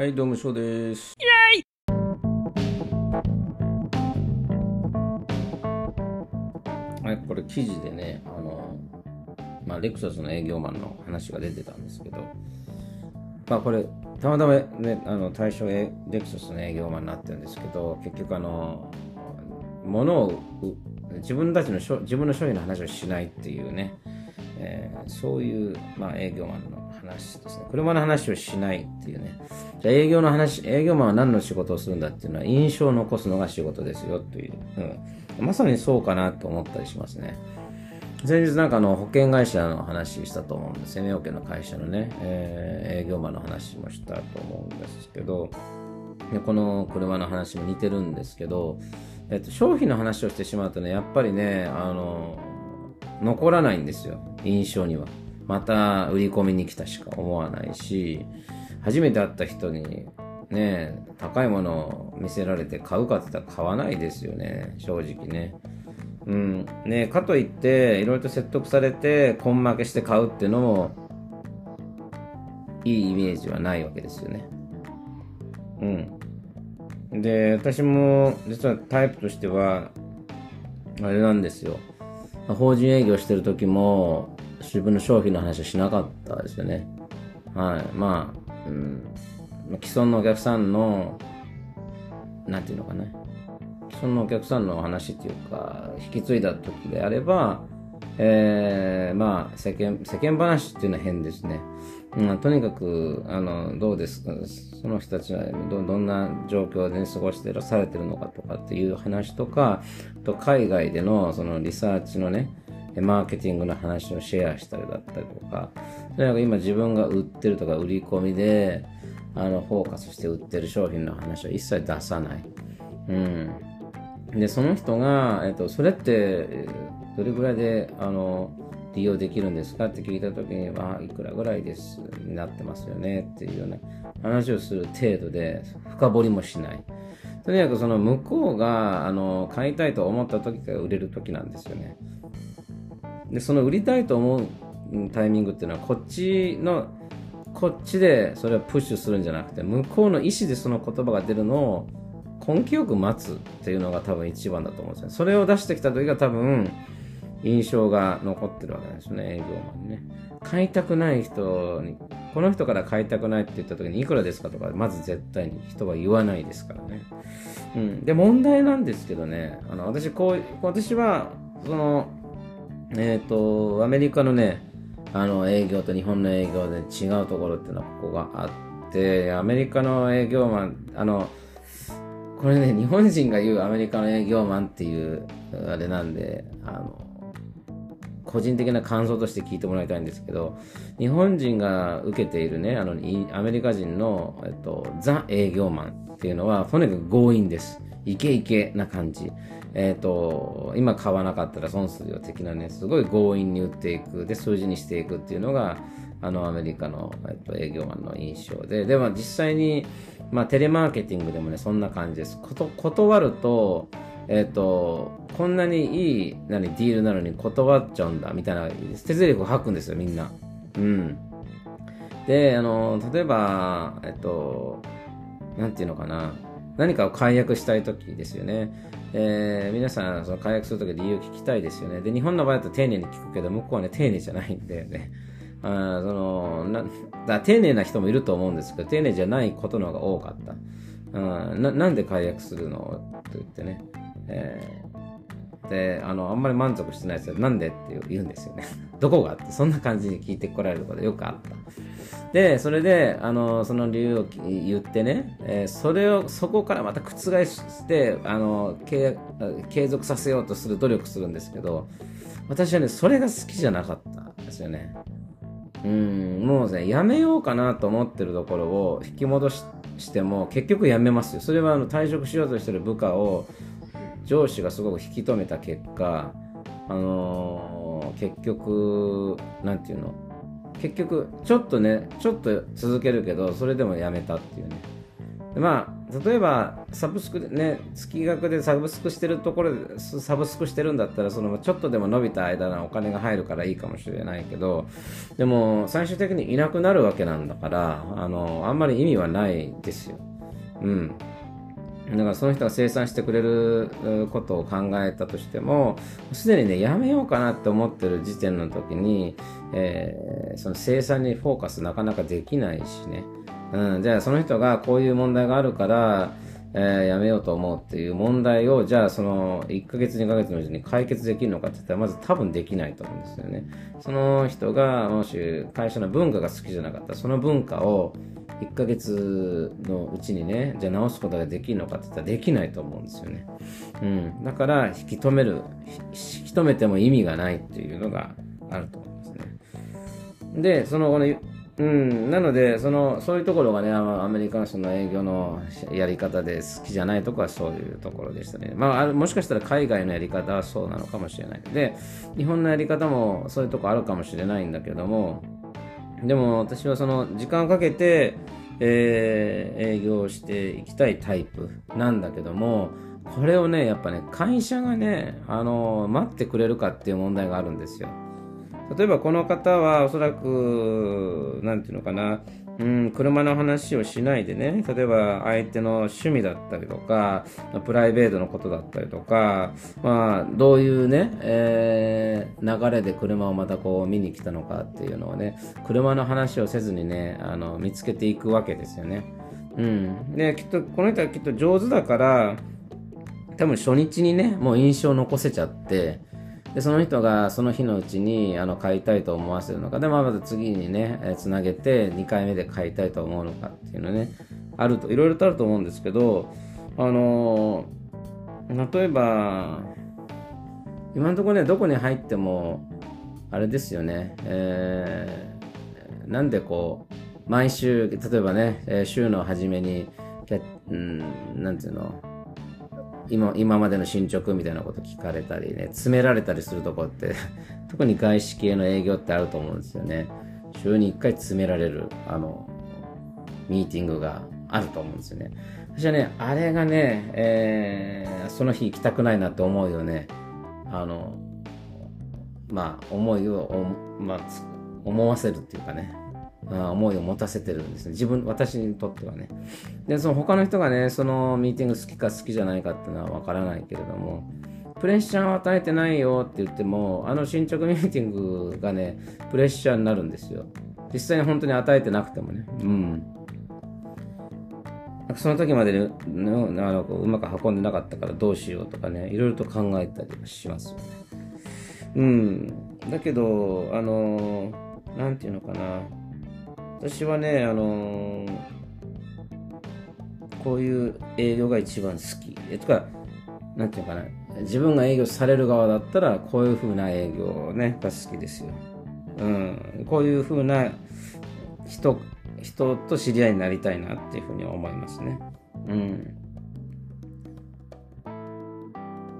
はい、どうも、翔です。はい、これ記事でね、あの、まあ、レクサスの営業マンの話が出てたんですけど、まあ、これ、たまたまね、あの、対象レクサスの営業マンになってるんですけど、結局、あの、物を自分たちの自分の商品の話をしないっていうね、えーそういう、まあ、営業マンの話ですね。車の話をしないっていうね。じゃあ営業の話、営業マンは何の仕事をするんだっていうのは印象を残すのが仕事ですよという。うん、まさにそうかなと思ったりしますね。先日なんかあの保険会社の話したと思うんです生命保険の会社のね、えー営業マンの話もしたと思うんですけど、でこの車の話も似てるんですけど、えっと、商品の話をしてしまうとね、やっぱりね、あの、残らないんですよ、印象には。また売り込みに来たしか思わないし、初めて会った人に、ね、高いものを見せられて買うかって言ったら買わないですよね、正直ね。うん。ね、かといって、いろいろと説得されて、根負けして買うっていうのも、いいイメージはないわけですよね。うん。で、私も実はタイプとしては、あれなんですよ。法人営業してる時も、自分の商品の話はしなかったですよね。はい。まあ、うん。既存のお客さんの、なんていうのかな。既存のお客さんの話っていうか、引き継いだ時であれば、えー、まあ、世間、世間話っていうのは変ですね。うん、とにかく、あの、どうですか、その人たちはどどんな状況で、過ごしてらされてるのかとかっていう話とか、と海外でのそのリサーチのね、マーケティングの話をシェアしたりだったりとか、とにかく今自分が売ってるとか売り込みで、あの、フォーカスして売ってる商品の話は一切出さない。うん。で、その人が、えっと、それって、どれぐらいで、あの、利用できるんですかって聞いたときには、いくらぐらいです、になってますよねっていうような話をする程度で、深掘りもしない。とにかくその向こうが、あの、買いたいと思った時が売れる時なんですよね。で、その売りたいと思うタイミングっていうのは、こっちの、こっちでそれをプッシュするんじゃなくて、向こうの意思でその言葉が出るのを根気よく待つっていうのが多分一番だと思うんですよね。それを出してきた時が多分、印象が残ってるわけなんですよね、営業マンにね。買いたくない人に、この人から買いたくないって言った時にいくらですかとか、まず絶対に人は言わないですからね。うん。で、問題なんですけどね、あの、私、こう、私は、その、えっ、と、アメリカのね、あの、営業と日本の営業で違うところっていうのはここがあって、アメリカの営業マン、あの、これね、日本人が言うアメリカの営業マンっていう、あれなんで、あの、個人的な感想として聞いてもらいたいんですけど、日本人が受けているね、あの、アメリカ人の、えっと、ザ営業マンっていうのは、とにかく強引です。イケイケな感じ。えっ、と、今買わなかったら損するよ的なね、すごい強引に売っていく、で、数字にしていくっていうのが、あの、アメリカの、えっと、営業マンの印象で、でも実際に、まあ、テレマーケティングでもね、そんな感じです。こと断ると、えっ、と、こんなにいい、何、ディールなのに断っちゃうんだ、みたいな、捨て台詞を吐くんですよ、みんな。うん。で、あの、例えば、えっと、なんていうのかな。何かを解約したいときですよね。えー皆さん、その解約するとき理由聞きたいですよね。で、日本の場合だと丁寧に聞くけど、向こうはね、丁寧じゃないんだよね。あそのなだ丁寧な人もいると思うんですけど、丁寧じゃないことの方が多かった。うんななんで解約するの？って言ってね。えーで、あの、あんまり満足してないですよ。なんでって言うんですよね。どこがって、そんな感じに聞いてこられることよくあった。で、それで、あの、その理由を言ってね、えーそれを、そこからまた覆して、あの、継継続させようとする努力するんですけど、私はね、それが好きじゃなかったんですよね。うん、もうね、やめようかなと思ってるところを引き戻ししても、結局やめますよ。それはあの退職しようとしてる部下を、上司がすごく引き止めた結果、あのー結局、なんていうの？結局、ちょっとね、ちょっと続けるけど、それでもやめたっていうね。でまあ、例えば、サブスクでね、月額でサブスクしてるところで、サブスクしてるんだったら、そのちょっとでも伸びた間のお金が入るからいいかもしれないけど、でも、最終的にいなくなるわけなんだから、あの、あんまり意味はないですよ。うん。だからその人が生産してくれることを考えたとしても、すでにね、やめようかなって思ってる時点の時に、えー、その生産にフォーカスなかなかできないしね。うん、じゃあその人がこういう問題があるから、えー、やめようと思うっていう問題を、じゃあその1ヶ月2ヶ月のうちに解決できるのかって言ったら、まず多分できないと思うんですよね。その人がもし会社の文化が好きじゃなかったら、その文化を1ヶ月のうちにね、じゃあ直すことができるのかって言ったらできないと思うんですよね。うん。だから引き止める、引き止めても意味がないっていうのがあると思いますね。で、その、このうん、なのでその、そういうところがね、アメリカのその営業のやり方で好きじゃないところはそういうところでしたね。まあ、もしかしたら海外のやり方はそうなのかもしれない。で、日本のやり方もそういうとこあるかもしれないんだけども、でも私はその時間をかけて、えー、営業していきたいタイプなんだけども、これをね、やっぱね、会社がね、あの待ってくれるかっていう問題があるんですよ。例えばこの方はおそらく、なんていうのかな、うん、車の話をしないでね、例えば相手の趣味だったりとか、プライベートのことだったりとか、まあ、どういうね、えー、流れで車をまたこう見に来たのかっていうのをね、車の話をせずにね、あの、見つけていくわけですよね。うん。で、きっと、この人はきっと上手だから、多分初日にね、もう印象を残せちゃって、でその人がその日のうちにあの買いたいと思わせるのか。で、まあ、また次にねつなげて2回目で買いたいと思うのかっていうのねあるといろいろとあると思うんですけどあの例えば今のところねどこに入ってもあれですよね、えー、なんでこう毎週例えばね週の初めにうん、なんていうの今今までの進捗みたいなこと聞かれたりね、詰められたりするとこって 特に外資系の営業ってあると思うんですよね。週に1回詰められる、あの、ミーティングがあると思うんですよね。私はね、あれがね、えー、その日行きたくないなって思うよね。あの、まあ、思いを、まあ、思わせるっていうかね。思いを持たせてるんですね。自分、私にとってはね。で、その他の人がね、そのミーティング好きか好きじゃないかっていうのはわからないけれども、プレッシャーを与えてないよって言っても、あの進捗ミーティングがね、プレッシャーになるんですよ。実際に本当に与えてなくてもね。うん。その時までに、ね、あのうまく運んでなかったからどうしようとかね、いろいろと考えたりしますよね。うん。だけど、あの、なんていうのかな。私はね、あのー、こういう営業が一番好き。えとか、なんていうかな、自分が営業される側だったら、こういう風な営業ね、が好きですよ。うん、こういう風な人、人と知り合いになりたいなっていうふうに思いますね。うん。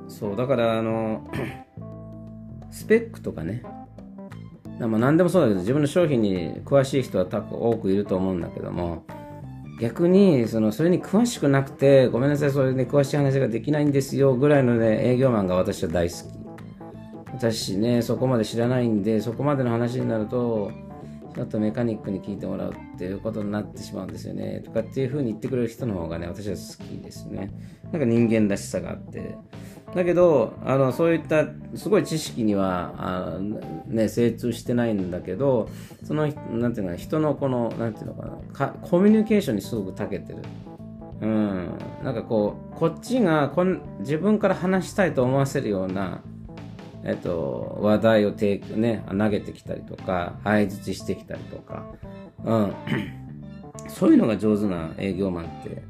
そう、だからあの、スペックとかね、まあ何でもそうだけど自分の商品に詳しい人は多くいると思うんだけども逆にそのそれに詳しくなくてごめんなさいそれに詳しい話ができないんですよぐらいのね営業マンが私は大好き。私ねそこまで知らないんでそこまでの話になるとちょっとメカニックに聞いてもらうっていうことになってしまうんですよねとかっていうふうに言ってくれる人の方がね私は好きですね。なんか人間らしさがあって。だけど、あの、そういったすごい知識には、あね、精通してないんだけど、その、なんていうか、人のこの、なんていうのかな、コミュニケーションにすごく長けてる。うん。なんかこう、こっちがこん自分から話したいと思わせるような、えっと、話題をてね、投げてきたりとか、相づちしてきたりとか、うん。そういうのが上手な営業マンって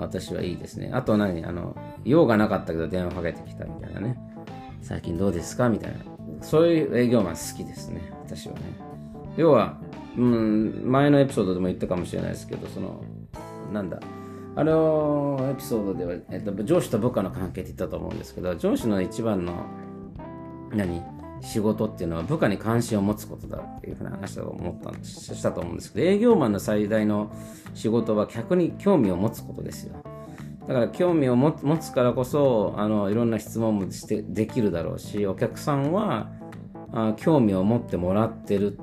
私はいいですね。あと何？あの、用がなかったけど電話かけてきたみたいなね。最近どうですか？みたいな。そういう営業マン好きですね。私はね。要は、うん、前のエピソードでも言ったかもしれないですけど、その、なんだ？あのエピソードでは、えっと、上司と部下の関係って言ったと思うんですけど、上司の一番の、何？仕事っていうのは部下に関心を持つことだっていうふうな話だと思ったんしたと思うんですけど営業マンの最大の仕事は客に興味を持つことですよだから興味を持つからこそあのいろんな質問もしてできるだろうしお客さんはあ興味を持ってもらってる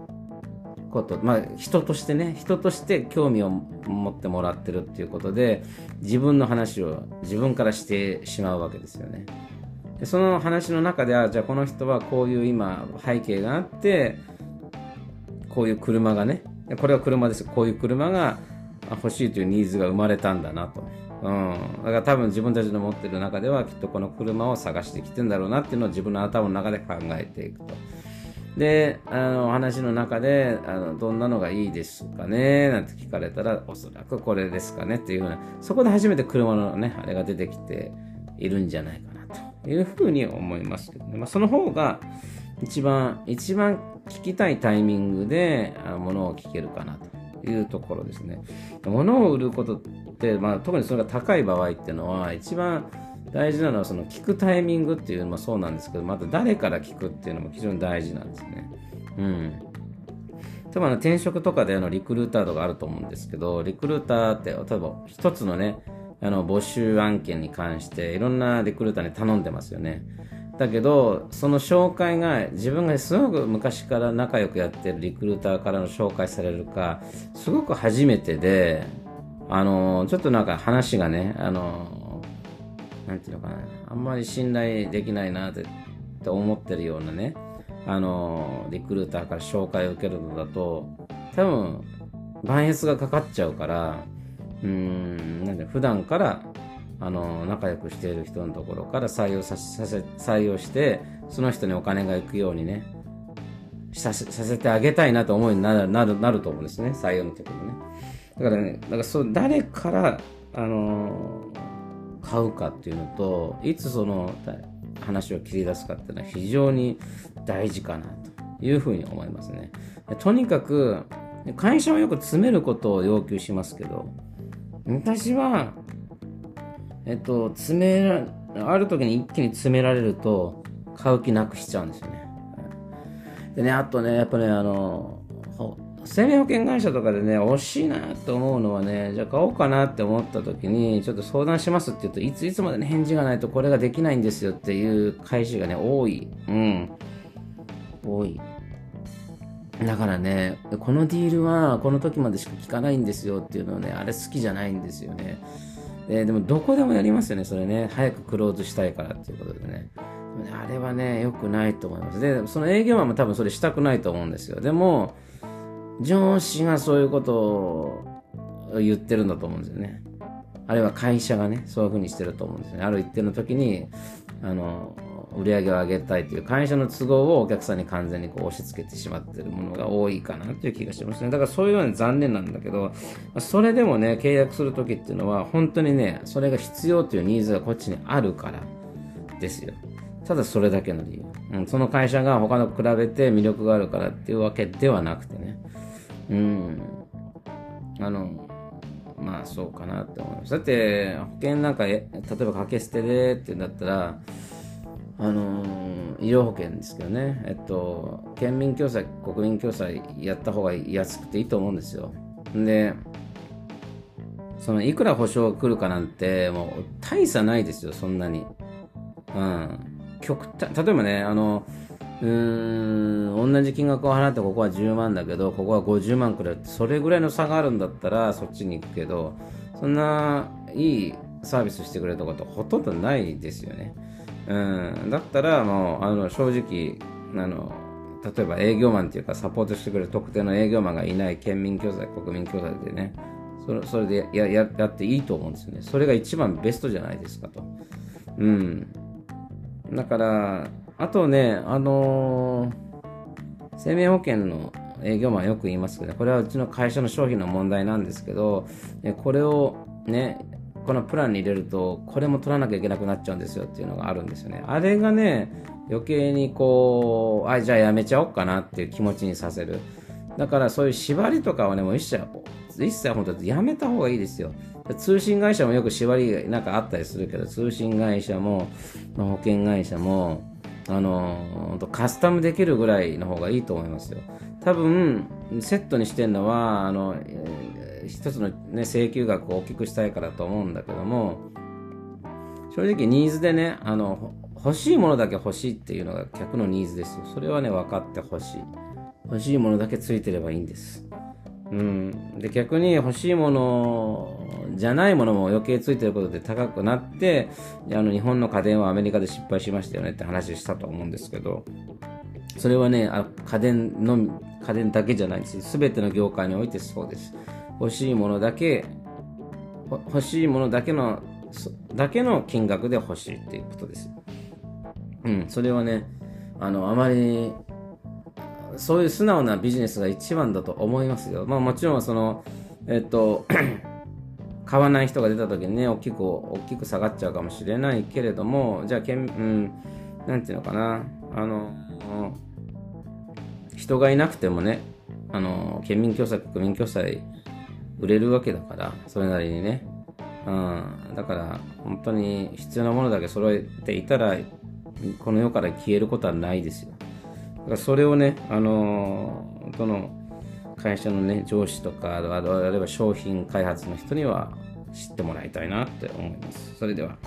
こと、まあ、人としてね人として興味を持ってもらってるっていうことで自分の話を自分からしてしまうわけですよね。でその話の中ではじゃあこの人はこういう今背景があってこういう車がねこれは車ですこういう車が欲しいというニーズが生まれたんだなと。うん、だから多分自分たちの持ってる中ではきっとこの車を探してきてんだろうなっていうのを自分の頭の中で考えていくと。で、あの、話の中で、あの、どんなのがいいですかねなんて聞かれたら、おそらくこれですかねっていうふうな、そこで初めて車のね、あれが出てきているんじゃないかないうふうに思いますけどね。まあ、その方が、一番、一番聞きたいタイミングで、ものを聞けるかなというところですね。物を売ることって、まあ、特にそれが高い場合っていうのは、一番、大事なのはその聞くタイミングっていうのもそうなんですけどまた誰から聞くっていうのも非常に大事なんですね。うん。多分あの転職とかであのリクルーターとかあると思うんですけどリクルーターって例えば一つのねあの募集案件に関していろんなリクルーターに頼んでますよね。だけどその紹介が自分がすごく昔から仲良くやってるリクルーターからの紹介されるかすごく初めてであのちょっとなんか話がねあのなんていうのかな、あんまり信頼できないなって思ってるようなね、あの、リクルーターから紹介を受けるのだと、多分、万越がかかっちゃうから、うん、なんで、普段から、あの、仲良くしている人のところから採用させ、採用して、その人にお金が行くようにね、させさせてあげたいなと思いになるなるなると思うんですね、採用の時にね。だからね、だからそう誰から、あの買うかっていうのといつその話を切り出すかっていうのは非常に大事かなというふうに思いますね。とにかく会社はよく詰めることを要求しますけど私はえっと詰めらある時に一気に詰められると買う気なくしちゃうんですよね。でねあとねやっぱねあの生命保険会社とかでね、惜しいなと思うのはね、じゃあ買おうかなって思った時に、ちょっと相談しますって言うと、いついつまでね、返事がないとこれができないんですよっていう会社がね、多い。うん。多い。だからね、このディールはこの時までしか聞かないんですよっていうのはね、あれ好きじゃないんですよね。ででもどこでもやりますよね、それね。早くクローズしたいからっていうことでね。あれはね、良くないと思います。で、その営業マンも多分それしたくないと思うんですよ。でも、上司がそういうことを言ってるんだと思うんですよね。あるいは会社がね、そういうふうにしてると思うんですよね。ある一定の時に、あの、売り上げを上げたいという会社の都合をお客さんに完全にこう押し付けてしまっているものが多いかなという気がしますね。だからそういうように残念なんだけど、それでもね、契約する時っていうのは、本当にね、それが必要というニーズがこっちにあるからですよ。ただそれだけの理由。うん、その会社が他の比べて魅力があるからっていうわけではなくてね。うん。あの、まあそうかなって思います。だって保険なんか例えば掛け捨てでって言うんだったら、あの医療保険ですけどね、えっと、県民共済、国民共済やった方が安くていいと思うんですよ。で、そのいくら保証が来るかなんて、もう大差ないですよ、そんなに。うん。極端、例えばね、あの、うーん、同じ金額を払ってここは10万だけど、ここは50万くらい。それぐらいの差があるんだったらそっちに行くけど、そんないいサービスしてくれるとこってほとんどないですよね。うん、だったらもう、あの、正直、あの、例えば営業マンっていうかサポートしてくれる特定の営業マンがいない県民共済、国民共済でね、それそれでやややっていいと思うんですよね。それが一番ベストじゃないですかと。うん。だから、あとね、あのー、生命保険の営業マンよく言いますけど、これはうちの会社の商品の問題なんですけど、これをね、このプランに入れると、これも取らなきゃいけなくなっちゃうんですよっていうのがあるんですよね。あれがね、余計にこう、あ、じゃあやめちゃおうかなっていう気持ちにさせる。だからそういう縛りとかはね、もう一切、一切本当やめた方がいいですよ。通信会社もよく縛りなんかあったりするけど、通信会社も、保険会社も、あのカスタムできるぐらいの方がいいと思いますよ。多分、セットにしてるのは、あの、一つのね、請求額を大きくしたいからと思うんだけども、正直ニーズでね、あの、欲しいものだけ欲しいっていうのが客のニーズですよ。それはね、分かってほしい。欲しいものだけついてればいいんです。うん。で、逆に欲しいものじゃないものも余計ついてることで高くなって、あの、日本の家電はアメリカで失敗しましたよねって話したと思うんですけど、それはね、あ家電のみ、家電だけじゃないです。すべての業界においてそうです。欲しいものだけ、欲しいものだけの、だけの金額で欲しいっていうことです。うん、それはね、あの、あまりそういう素直なビジネスが一番だと思いますよ。まあもちろんその、えっと、買わない人が出た時にね、大きく、大きく下がっちゃうかもしれないけれども、じゃあ、けん、うん、なんていうのかな、あの、人がいなくてもね、あの、県民共済、国民共済、売れるわけだから、それなりにね。うん、だから、本当に必要なものだけ揃えていたら、この世から消えることはないですよだ。からそれをね、あのどの会社のね、上司とか、あるいは商品開発の人には知ってもらいたいなって思います。それでは。